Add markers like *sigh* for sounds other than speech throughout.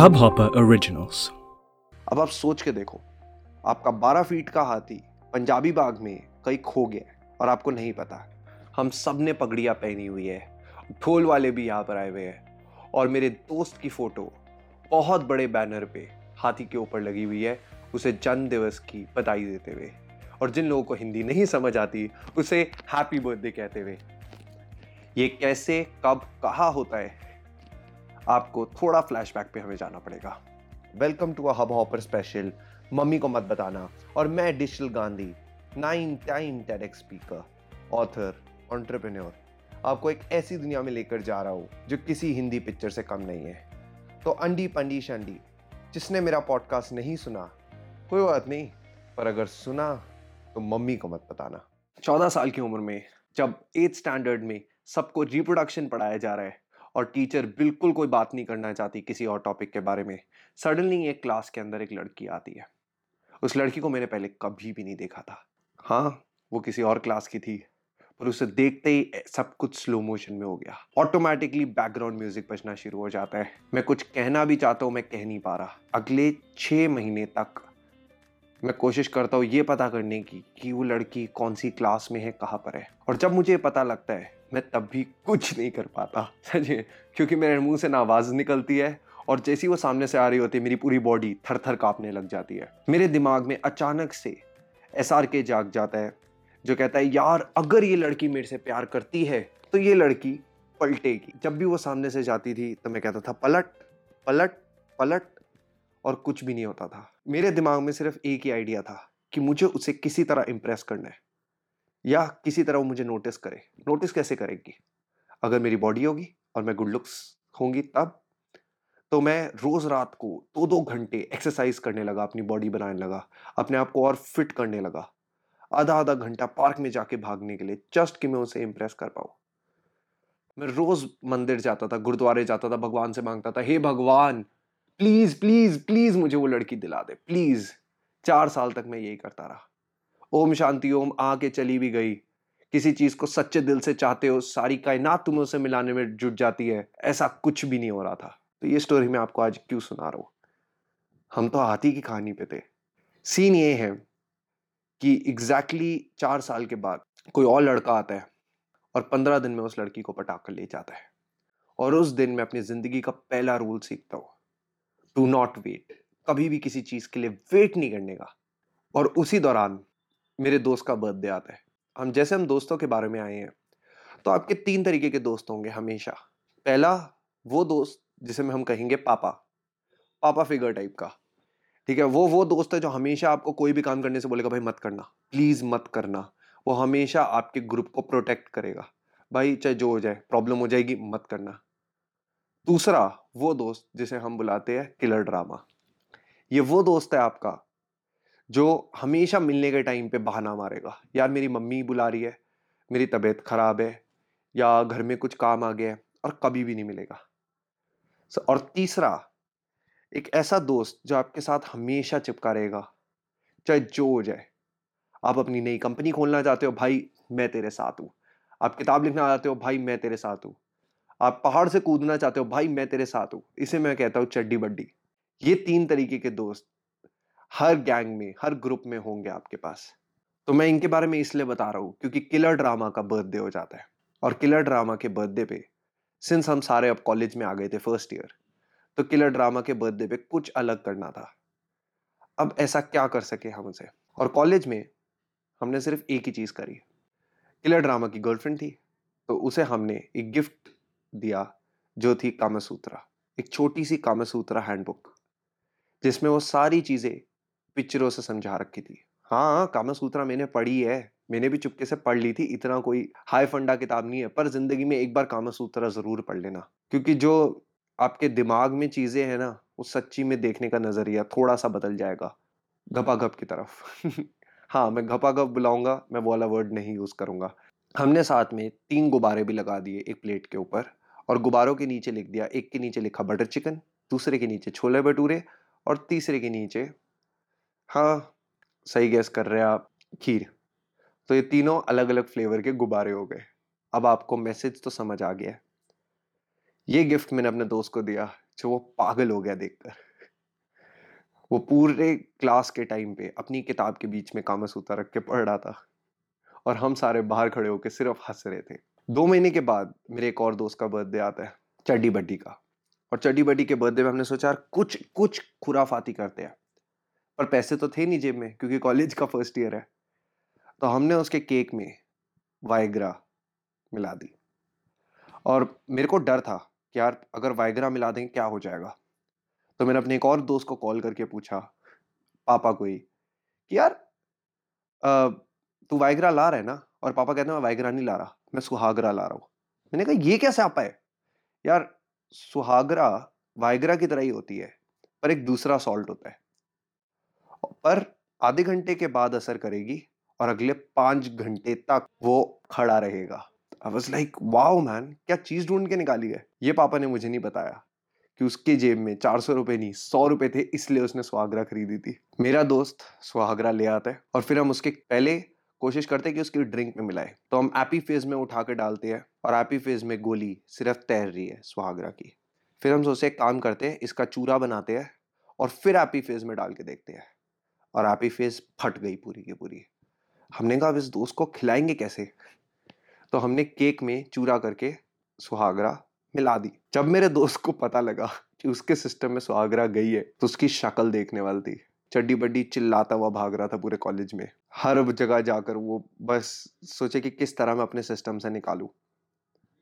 Hubhopper Originals. अब आप सोच के देखो, आपका 12 फीट का हाथी पंजाबी बाग में कहीं खो गया और आपको नहीं पता। हम सबने पगड़ियाँ पहनी हुई है, ढोल वाले भी यहाँ पर आए हुए हैं और मेरे दोस्त की फ़ोटो बहुत बड़े बैनर पे हाथी के ऊपर लगी हुई है, उसे जन्म दिवस की बधाई देते हुए। और जिन लोगों को हिंदी नहीं समझ आती, उसे हैप्पी बर्थडे कहते हुए। ये कैसे, कब, कहा होता है आपको थोड़ा फ्लैशबैक पे हमें जाना पड़ेगा। Welcome to a Hubhopper special mummy को मत बताना। और मैं digital Gandhi nine time TEDx speaker author entrepreneur आपको एक ऐसी दुनिया में लेकर जा रहा हूँ, जो किसी हिंदी पिक्चर से कम नहीं है। तो अंडी पंडी शंडी, जिसने मेरा पॉडकास्ट नहीं सुना, कोई बात नहीं। पर अगर सुना तो मम्मी को मत बताना। चौदह साल की उम्र में, जब एथ स्टैंडर्ड में सबको रिप्रोडक्शन पढ़ाया जा रहा है और टीचर बिल्कुल कोई बात नहीं करना चाहती किसी और टॉपिक के बारे में। सडनली एक क्लास के अंदर एक लड़की आती है। उस लड़की को मैंने पहले कभी भी नहीं देखा था। हाँ वो किसी और क्लास की थी, पर उसे देखते ही सब कुछ स्लो मोशन में हो गया। ऑटोमेटिकली बैकग्राउंड म्यूज़िक बजना शुरू हो जाता है। मैं कुछ कहना भी चाहता हूँ, मैं कह नहीं पा रहा। अगले छः महीने तक मैं कोशिश करता हूँ ये पता करने की कि वो लड़की कौन सी क्लास में है, कहाँ पर है। और जब मुझे पता लगता है, मैं तब भी कुछ नहीं कर पाता *laughs* सच क्योंकि मेरे मुँह से ना आवाज़ निकलती है और जैसी वो सामने से आ रही होती है, मेरी पूरी बॉडी थर थर कांपने लग जाती है। मेरे दिमाग में अचानक से एस आर के जाग जाता है, जो कहता है, यार, अगर ये लड़की मेरे से प्यार करती है तो ये लड़की पलटेगी। जब भी वो सामने से जाती थी तो मैं कहता था, पलट पलट पलट। और कुछ भी नहीं होता था। मेरे दिमाग में सिर्फ़ एक ही आइडिया था कि मुझे उसे किसी तरह इम्प्रेस करना है, या किसी तरह वो मुझे नोटिस करे। नोटिस कैसे करेगी? अगर मेरी बॉडी होगी और मैं गुड लुक्स होंगी तब तो मैं रोज रात को दो दो घंटे एक्सरसाइज करने लगा, अपनी बॉडी बनाने लगा, अपने आप को और फिट करने लगा। आधा आधा घंटा पार्क में जाके भागने के लिए जस्ट कि मैं उसे इम्प्रेस कर पाऊँ। मैं रोज मंदिर जाता था, गुरुद्वारे जाता था, भगवान से माँगता था, हे भगवान प्लीज़ प्लीज़ प्लीज़ मुझे वो लड़की दिला दे। प्लीज़। चार साल तक मैं यही करता रहा। ओम शांति, ओम आके चली भी गई। किसी चीज़ को सच्चे दिल से चाहते हो, सारी कायनात तुम्हें उसे मिलाने में जुट जाती है, ऐसा कुछ भी नहीं हो रहा था। तो ये स्टोरी मैं आपको आज क्यों सुना रहा हूँ? हम तो हाथी की कहानी पे थे। सीन ये है कि एग्जैक्टली exactly चार साल के बाद कोई और लड़का आता है और पंद्रह दिन में उस लड़की को पटाख कर ले जाता है। और उस दिन मैं अपनी ज़िंदगी का पहला रूल सीखता हूँ। टू नॉट वेट कभी भी किसी चीज़ के लिए वेट नहीं करने का। और उसी दौरान मेरे दोस्त का बर्थडे आता है। हम जैसे हम दोस्तों के बारे में आए हैं तो आपके तीन तरीके के दोस्त होंगे हमेशा। पहला, वो दोस्त जिसे हम कहेंगे पापा। पापा फिगर टाइप का। ठीक है? वो वो दोस्त है जो हमेशा आपको कोई भी काम करने से बोलेगा, भाई मत करना। प्लीज़ मत करना। वो हमेशा आपके ग्रुप को प्रोटेक्ट करेगा। भाई, चाहे जो हो जाए प्रॉब्लम हो जाएगी, मत करना। दूसरा वो दोस्त जिसे हम बुलाते हैं किलर ड्रामा। ये वो दोस्त है आपका, जो हमेशा मिलने के टाइम पे बहाना मारेगा। यार, मेरी मम्मी बुला रही है, मेरी तबीयत खराब है, या घर में कुछ काम आ गया है, और कभी भी नहीं मिलेगा। और तीसरा, एक ऐसा दोस्त जो आपके साथ हमेशा चिपका रहेगा, चाहे जो हो जाए। आप अपनी नई कंपनी खोलना चाहते हो, भाई, मैं तेरे साथ हूँ। आप किताब लिखना चाहते हो, भाई, मैं तेरे साथ हूँ। आप पहाड़ से कूदना चाहते हो, भाई, मैं तेरे साथ हूँ, इसे मैं कहता हूँ चड्डी बड्डी। ये तीन तरीके के दोस्त हर गैंग में, हर ग्रुप में होंगे आपके पास। तो मैं इनके बारे में इसलिए बता रहा हूँ क्योंकि किलर ड्रामा का बर्थडे हो जाता है और किलर ड्रामा के बर्थडे पे सिंस हम सारे अब कॉलेज में आ गए थे फ़र्स्ट ईयर तो किलर ड्रामा के बर्थडे पे कुछ अलग करना था। अब ऐसा क्या कर सके हम उसे? और कॉलेज में हमने सिर्फ़ एक ही चीज़ करी। किलर ड्रामा की गर्लफ्रेंड थी तो उसे हमने एक गिफ्ट दिया, जो थी कामसूत्रा, एक छोटी सी कामसूत्रा हैंडबुक जिसमें वो सारी चीज़ें पिक्चरों से समझा रखी थी। हाँ कामसूत्रा मैंने पढ़ी है, मैंने भी चुपके से पढ़ ली थी, इतना कोई हाई फंडा किताब नहीं है, पर ज़िंदगी में एक बार कामसूत्रा ज़रूर पढ़ लेना, क्योंकि जो आपके दिमाग में चीज़ें हैं ना, वो सच्ची में देखने का नज़रिया थोड़ा सा बदल जाएगा, घपाघप की तरफ़। *laughs* हाँ मैं घपाघप बुलाऊँगा, मैं वो वाला वर्ड नहीं यूज़ करूँगा। हमने साथ में तीन गुब्बारे भी लगा दिए एक प्लेट के ऊपर और गुब्बारों के नीचे लिख दिया। एक के नीचे लिखा बटर चिकन दूसरे के नीचे छोले भटूरे और तीसरे के नीचे हाँ सही गैस कर रहे आप, खीर। तो ये तीनों अलग अलग फ्लेवर के गुब्बारे हो गए। अब आपको मैसेज तो समझ आ गया। ये गिफ्ट मैंने अपने दोस्त को दिया, जो वो पागल हो गया देखकर। वो पूरे क्लास के टाइम पे अपनी किताब के बीच में कामसूता रख के पढ़ रहा था और हम सारे बाहर खड़े होकर सिर्फ़ हंस रहे थे। दो महीने के बाद मेरे एक और दोस्त का बर्थडे आता है, चड्डी बड्डी का। और चड्डी बड्डी के बर्थडे में हमने सोचा, यार, कुछ कुछ खुराफाती करते हैं। पर पैसे तो थे नहीं जेब में, क्योंकि कॉलेज का फ़र्स्ट ईयर है। तो हमने उसके केक में वाइग्रा मिला दी। और मेरे को डर था कि, यार, अगर वाइग्रा मिला देंगे क्या हो जाएगा? तो मैंने अपने एक और दोस्त को कॉल करके पूछा, पापा को ही, कि, यार तू वाइग्रा ला रहा है ना? और पापा कहते हैं मैं वाइग्रा नहीं ला रहा। मैं सुहागरा ला रहा हूँ। मैंने कहा, ये कैसे आप है? यार, सुहागरा वाइग्रा की तरह ही होती है, पर एक दूसरा सॉल्ट होता है। पर आधे घंटे के बाद असर करेगी और अगले पाँच घंटे तक वो खड़ा रहेगा। I was like wow man क्या चीज़ ढूंढ के निकाली है? ये पापा ने मुझे नहीं बताया कि उसके जेब में चार सौ रुपए नहीं, सौ रुपए थे, इसलिए उसने सुहागरा खरीदी थी। मेरा दोस्त सुहागरा ले आता है और फिर हम उसके पहले कोशिश करते हैं कि उसकी ड्रिंक में मिलाए। तो हम एपी फ़ेज़ में उठा कर डालते हैं और एपी फ़ेज़ में गोली सिर्फ़ तैर रही है सुहागरा की। फिर हम सोचते काम करते हैं, इसका चूरा बनाते हैं और फिर एपी फ़ेज़ में डाल के देखते हैं। और एपी फ़ेज़ फट गई पूरी की पूरी। हमने कहा, अब इस दोस्त को खिलाएँगे कैसे? तो हमने केक में चूरा करके सुहागरा मिला दी। जब मेरे दोस्त को पता लगा कि उसके सिस्टम में सुहागरा गई है तो उसकी शक्ल देखने वाली थी। चड्डी बड्डी चिल्लाता हुआ भाग रहा था पूरे कॉलेज में। हर जगह जाकर वो बस सोचे कि किस तरह मैं अपने सिस्टम से निकालू।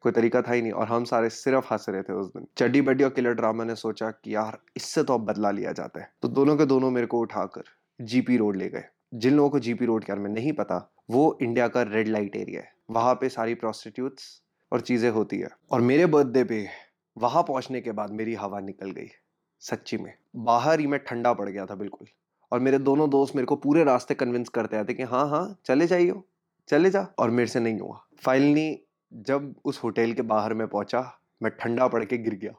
कोई तरीका था ही नहीं और हम सारे सिर्फ़ हंस रहे थे उस दिन। चड्डी बड्डी और किलर ड्रामा ने सोचा कि यार, इससे तो अब बदला लिया जाता है। तो दोनों के दोनों मेरे को उठाकर जीपी रोड ले गए। जिन लोगों को जीपी रोड के बारे में नहीं पता, वो इंडिया का रेड लाइट एरिया है। वहाँ पे सारी प्रोस्टिट्यूट्स और चीज़ें होती है। और मेरे बर्थडे पे वहाँ पहुँचने के बाद मेरी हवा निकल गई, सच्ची में। बाहर ही मैं ठंडा पड़ गया था, बिल्कुल। और मेरे दोनों दोस्त मेरे को पूरे रास्ते कन्विंस करते आते कि हाँ हाँ चले जाइयो, चले जा। और मेरे से नहीं हुआ। फाइनली जब उस होटल के बाहर में पहुँचा, मैं ठंडा पड़ के गिर गया।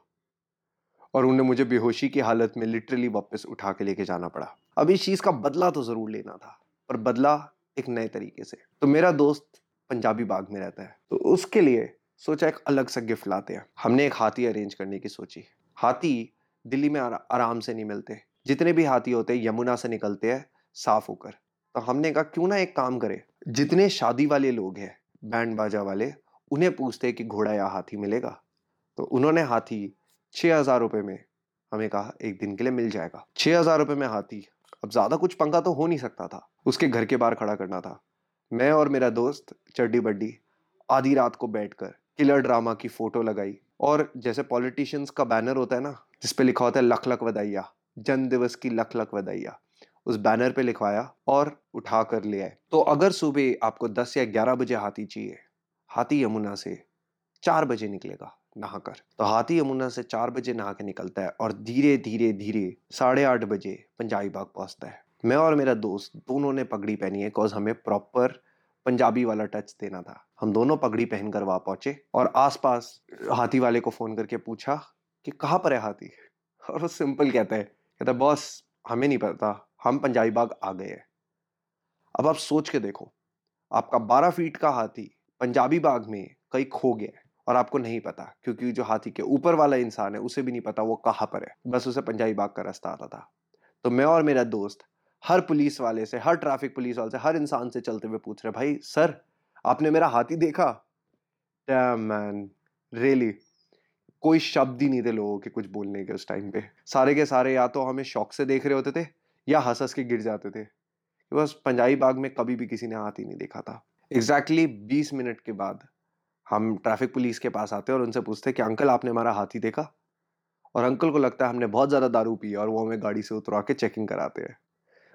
और उन्हें मुझे बेहोशी की हालत में लिटरली वापस उठा के लेके जाना पड़ा। अब इस चीज़ का बदला तो ज़रूर लेना था, पर बदला एक नए तरीके से। तो मेरा दोस्त पंजाबी बाग में रहता है। तो उसके लिए सोचा एक अलग सा गिफ्ट लाते हैं। हमने एक हाथी अरेंज करने की सोची। हाथी दिल्ली में आराम से नहीं मिलते। जितने भी हाथी होते हैं, यमुना से निकलते हैं, साफ़ होकर। तो हमने कहा, क्यों ना एक काम करे, जितने शादी वाले लोग हैं, बैंड बाजा वाले, उन्हें पूछते कि घोड़ा या हाथी मिलेगा? तो उन्होंने हाथी छह हज़ार रुपए में हमें कहा, एक दिन के लिए मिल जाएगा। छह हज़ार रुपए में हाथी, अब ज़्यादा कुछ पंगा तो हो नहीं सकता था। उसके घर के बाहर खड़ा करना था। मैं और मेरा दोस्त, चड्डी बड्डी, आधी रात को बैठकर किलर ड्रामा की फ़ोटो लगाई। और जैसे पॉलिटिशियंस का बैनर होता है ना, जिसपे लिखा होता है, लख लख वदाइया जन्म दिवस की लख लख वदाइया उस बैनर पे लिखवाया और उठा कर ले आए। तो अगर सुबह आपको 10 या 11 बजे हाथी चाहिए, हाथी यमुना से चार बजे निकलेगा नहाकर। तो हाथी यमुना से चार बजे नहा के निकलता है और धीरे धीरे धीरे साढ़े आठ बजे पंजाबी बाग पहुँचता है। मैं और मेरा दोस्त दोनों ने पगड़ी पहनी है बिकॉज़ हमें प्रॉपर पंजाबी वाला टच देना था। हम दोनों पगड़ी पहनकर वहाँ पहुँचे और आसपास हाथी वाले को फ़ोन करके पूछा कि कहाँ पर है हाथी? और वो सिंपल कहता है कहता, बॉस, हमें नहीं पता हम पंजाबी बाग आ गए हैं। अब आप सोच के देखो, आपका बारह फीट का हाथी पंजाबी बाग में कहीं खो गया है और आपको नहीं पता, क्योंकि जो हाथी के ऊपर वाला इंसान है, उसे भी नहीं पता वो कहाँ पर है। बस उसे पंजाबी बाग का रास्ता आता था। तो मैं और मेरा दोस्त, हर पुलिस वाले से, हर ट्रैफ़िक पुलिस वाले से, हर इंसान से चलते हुए पूछ रहे, भाई, सर, आपने मेरा हाथी देखा? मैन रियली कोई शब्द ही नहीं थे लोगों के कुछ बोलने के उस टाइम पे। सारे के सारे या तो हमें शौक से देख रहे होते थे, या हंस हंस के गिर जाते थे। बस पंजाबी बाग में कभी भी किसी ने हाथ ही नहीं देखा था। एग्जैक्टली exactly बीस मिनट के बाद हम ट्रैफ़िक पुलिस के पास आते और उनसे पूछते कि अंकल आपने हमारा हाथी देखा? और अंकल को लगता है हमने बहुत ज़्यादा दारू पी और वो हमें गाड़ी से उतरा के चेकिंग कराते हैं।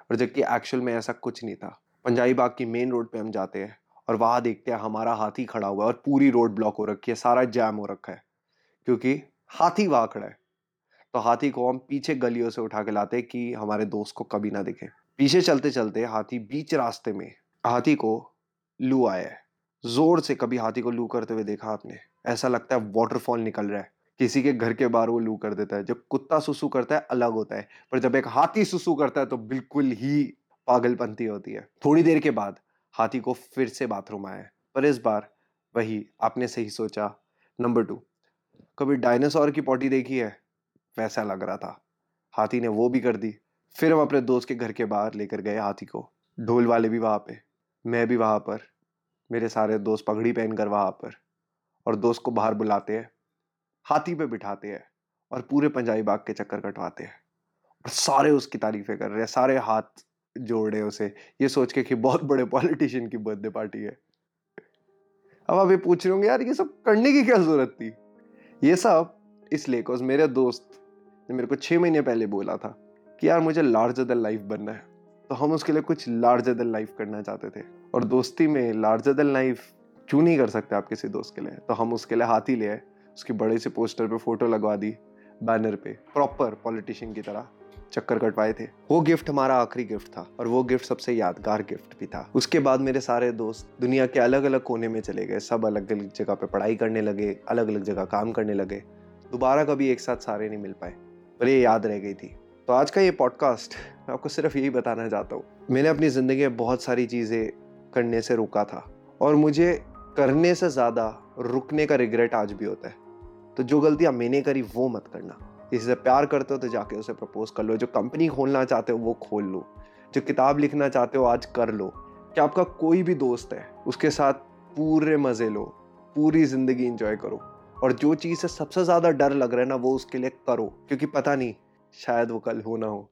और जबकि एक्चुअल में ऐसा कुछ नहीं था। पंजाबी बाग की मेन रोड पे हम जाते हैं और वहाँ देखते हैं हमारा हाथी खड़ा हुआ है और पूरी रोड ब्लॉक हो रखी है, सारा जैम हो रखा है। क्योंकि हाथी वहाँ खड़ा है। तो हाथी को हम पीछे गलियों से उठा के लाते कि हमारे दोस्त को कभी ना दिखे। पीछे चलते चलते हाथी बीच रास्ते में हाथी को लू आया है। ज़ोर से कभी हाथी को लू करते हुए देखा आपने? ऐसा लगता है वाटरफॉल निकल रहा है। किसी के घर के बाहर वो लू कर देता है। जब कुत्ता सुसु करता है, अलग होता है। पर जब एक हाथी सुसु करता है तो बिल्कुल ही पागलपंती होती है। थोड़ी देर के बाद हाथी को फिर से बाथरूम आया पर इस बार वही आपने सही सोचा। नंबर टू कभी डायनासोर की पॉटी देखी है? वैसा लग रहा था। हाथी ने वो भी कर दी। फिर हम अपने दोस्त के घर के बाहर लेकर गए हाथी को। ढोल वाले भी वहाँ पे। मैं भी वहाँ पर। मेरे सारे दोस्त पगड़ी पहन कर वहाँ पर। और दोस्त को बाहर बुलाते हैं। हाथी पे बिठाते हैं। और पूरे पंजाबी बाग के चक्कर कटवाते हैं। और सारे उसकी तारीफें कर रहे हैं। सारे हाथ जोड़ रहे उसे। ये सोच के कि बहुत बड़े पॉलिटिशियन की बर्थडे पार्टी है। अब आप ये पूछ रहे होंगे, यार, ये सब करने की क्या ज़रूरत थी? ये सब इसलिए बिकॉज़ मेरे दोस्त ने मेरे को छः महीने पहले बोला था कि यार मुझे लार्जर देन लाइफ बनना है। तो हम उसके लिए कुछ लार्जर देन लाइफ करना चाहते थे। और दोस्ती में लार्जर देन लाइफ क्यों नहीं कर सकते आप किसी दोस्त के लिए? तो हम उसके लिए हाथ ही ले आए, उसकी बड़े से पोस्टर पे फ़ोटो लगवा दी बैनर पे प्रॉपर पॉलिटिशियन की तरह। चक्कर कटवाए थे। वो गिफ्ट हमारा आखिरी गिफ्ट था और वो गिफ्ट सबसे यादगार गिफ्ट भी था। उसके बाद मेरे सारे दोस्त दुनिया के अलग अलग कोने में चले गए। सब अलग अलग जगह पे पढ़ाई करने लगे अलग अलग जगह काम करने लगे। दोबारा कभी एक साथ सारे नहीं मिल पाए, पर ये याद रह गई थी। तो आज का ये पॉडकास्ट मैं आपको सिर्फ़ यही बताना चाहता हूँ। मैंने अपनी ज़िंदगी में बहुत सारी चीज़ें करने से रुका था और मुझे करने से ज़्यादा रुकने का रिग्रेट आज भी होता है। तो जो गलतियाँ मैंने करी वो मत करना। किसी से प्यार करते हो तो जाके उसे प्रपोज कर लो। जो कंपनी खोलना चाहते हो, वो खोल लो। जो किताब लिखना चाहते हो, आज कर लो। क्या आपका कोई भी दोस्त है, उसके साथ पूरे मज़े लो। पूरी ज़िंदगी इंजॉय करो। और जो चीज़ से सबसे ज़्यादा डर लग रहा है ना, वो उसके लिए करो। क्योंकि पता नहीं, शायद वो कल हो ना हो।